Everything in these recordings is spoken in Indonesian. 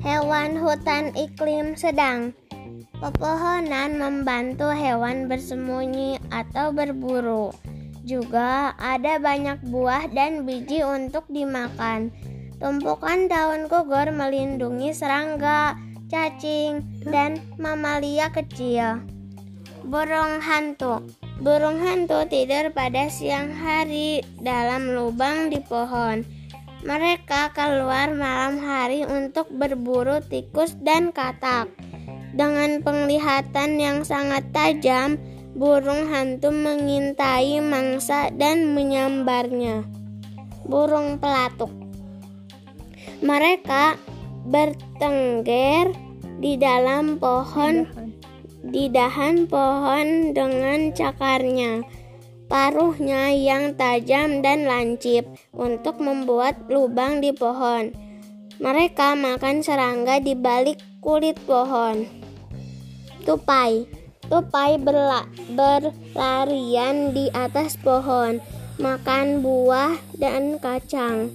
Hewan hutan iklim sedang Pepohonan membantu hewan bersembunyi atau berburu. Juga ada banyak buah dan biji untuk dimakan. Tumpukan daun gugur melindungi serangga, cacing, dan mamalia kecil. Burung hantu Burung hantu tidur pada siang hari dalam lubang di pohon. Mereka keluar malam hari untuk berburu tikus dan katak. Dengan penglihatan yang sangat tajam, burung hantu mengintai mangsa dan menyambarnya. Burung pelatuk. Mereka bertengger di dalam pohon di dahan pohon dengan cakarnya, paruhnya yang tajam dan lancip untuk membuat lubang di pohon. Mereka makan serangga di balik kulit pohon. Tupai Tupai berla berlarian di atas pohon, makan buah dan kacang,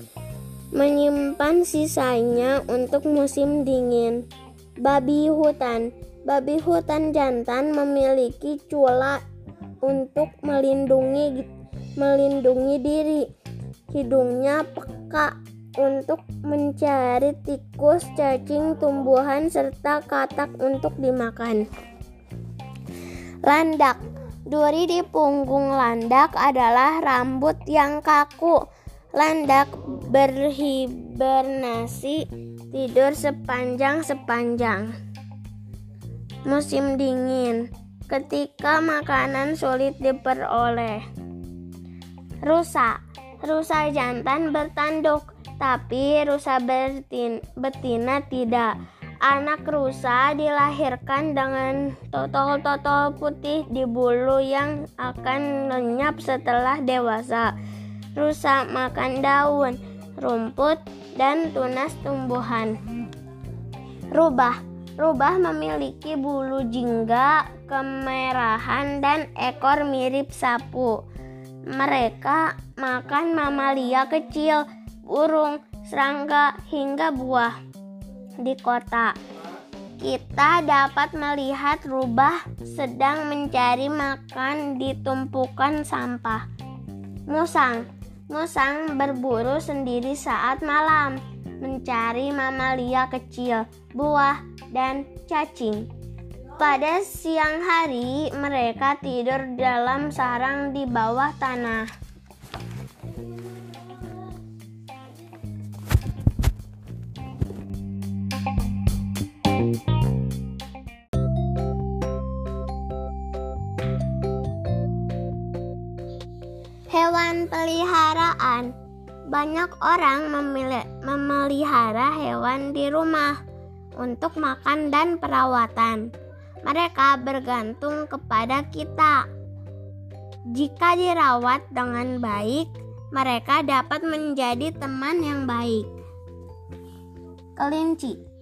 menyimpan sisanya untuk musim dingin. Babi hutan Babi hutan jantan memiliki cula untuk melindungi melindungi diri. Hidungnya peka untuk mencari tikus, cacing, tumbuhan, serta katak untuk dimakan. Landak Duri di punggung landak adalah rambut yang kaku. Landak berhibernasi tidur sepanjang-sepanjang. Musim dingin, ketika makanan sulit diperoleh. Rusa Rusa jantan bertanduk tapi rusa betin, betina tidak. Anak rusa dilahirkan dengan totol-totol putih di bulu yang akan lenyap setelah dewasa. Rusa makan daun, rumput, dan tunas tumbuhan. Rubah Rubah memiliki bulu jingga, kemerahan, dan ekor mirip sapu. Mereka makan mamalia kecil, burung, serangga, hingga buah. Di kota, kita dapat melihat rubah sedang mencari makan di tumpukan sampah. Musang, musang berburu sendiri saat malam, mencari mamalia kecil, buah, dan cacing. Pada siang hari, mereka tidur dalam sarang di bawah tanah. Hewan peliharaan Banyak orang memelihara hewan di rumah untuk makan dan perawatan. Mereka bergantung kepada kita. Jika dirawat dengan baik, mereka dapat menjadi teman yang baik. Kelinci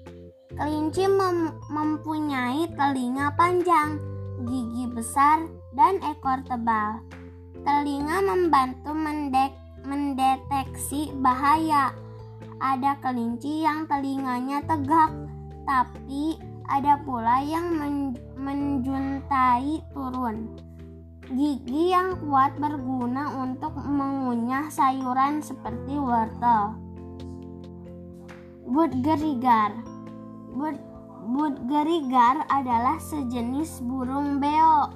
Kelinci mem mempunyai telinga panjang, gigi besar, dan ekor tebal. Telinga membantu mendek mendeteksi bahaya. Ada kelinci yang telinganya tegak, tapi ada pula yang men menjuntai turun. Gigi yang kuat berguna untuk mengunyah sayuran seperti wortel. Budgerigar Bud Budgerigar adalah sejenis burung beo.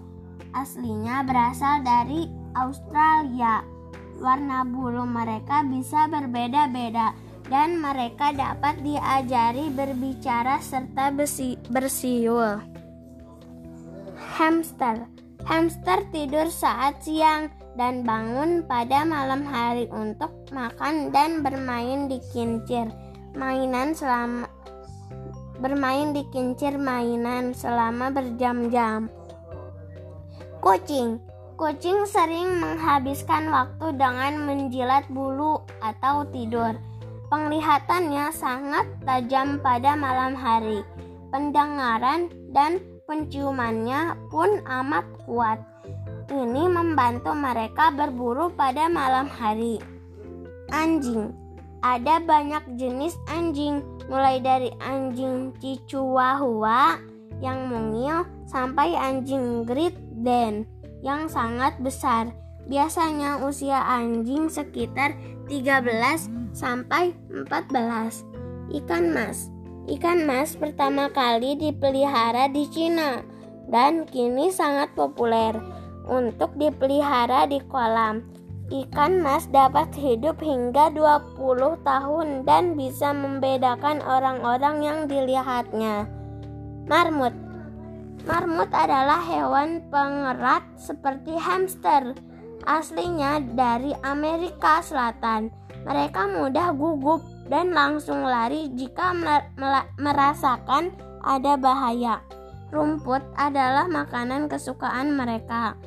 Aslinya berasal dari Australia. Warna bulu mereka bisa berbeda-beda dan mereka dapat diajari berbicara serta bersiul. Hamster Hamster tidur saat siang dan bangun pada malam hari untuk makan dan bermain di kincir mainan selama bermain di kincir mainan selama berjam-jam. Kucing Kucing sering menghabiskan waktu dengan menjilat bulu atau tidur. Penglihatannya sangat tajam pada malam hari. Pendengaran dan penciumannya pun amat kuat. Ini membantu mereka berburu pada malam hari. Anjing Ada banyak jenis anjing Mulai dari anjing Chihuahua yang mungil sampai anjing Great Dane yang sangat besar. Biasanya usia anjing sekitar 13 sampai 14. Ikan mas. Ikan mas pertama kali dipelihara di Cina dan kini sangat populer untuk dipelihara di kolam. Ikan mas dapat hidup hingga 20 tahun dan bisa membedakan orang-orang yang dilihatnya. Marmut Marmut adalah hewan pengerat seperti hamster. Aslinya dari Amerika Selatan. Mereka mudah gugup dan langsung lari jika merasakan ada bahaya. Rumput adalah makanan kesukaan mereka.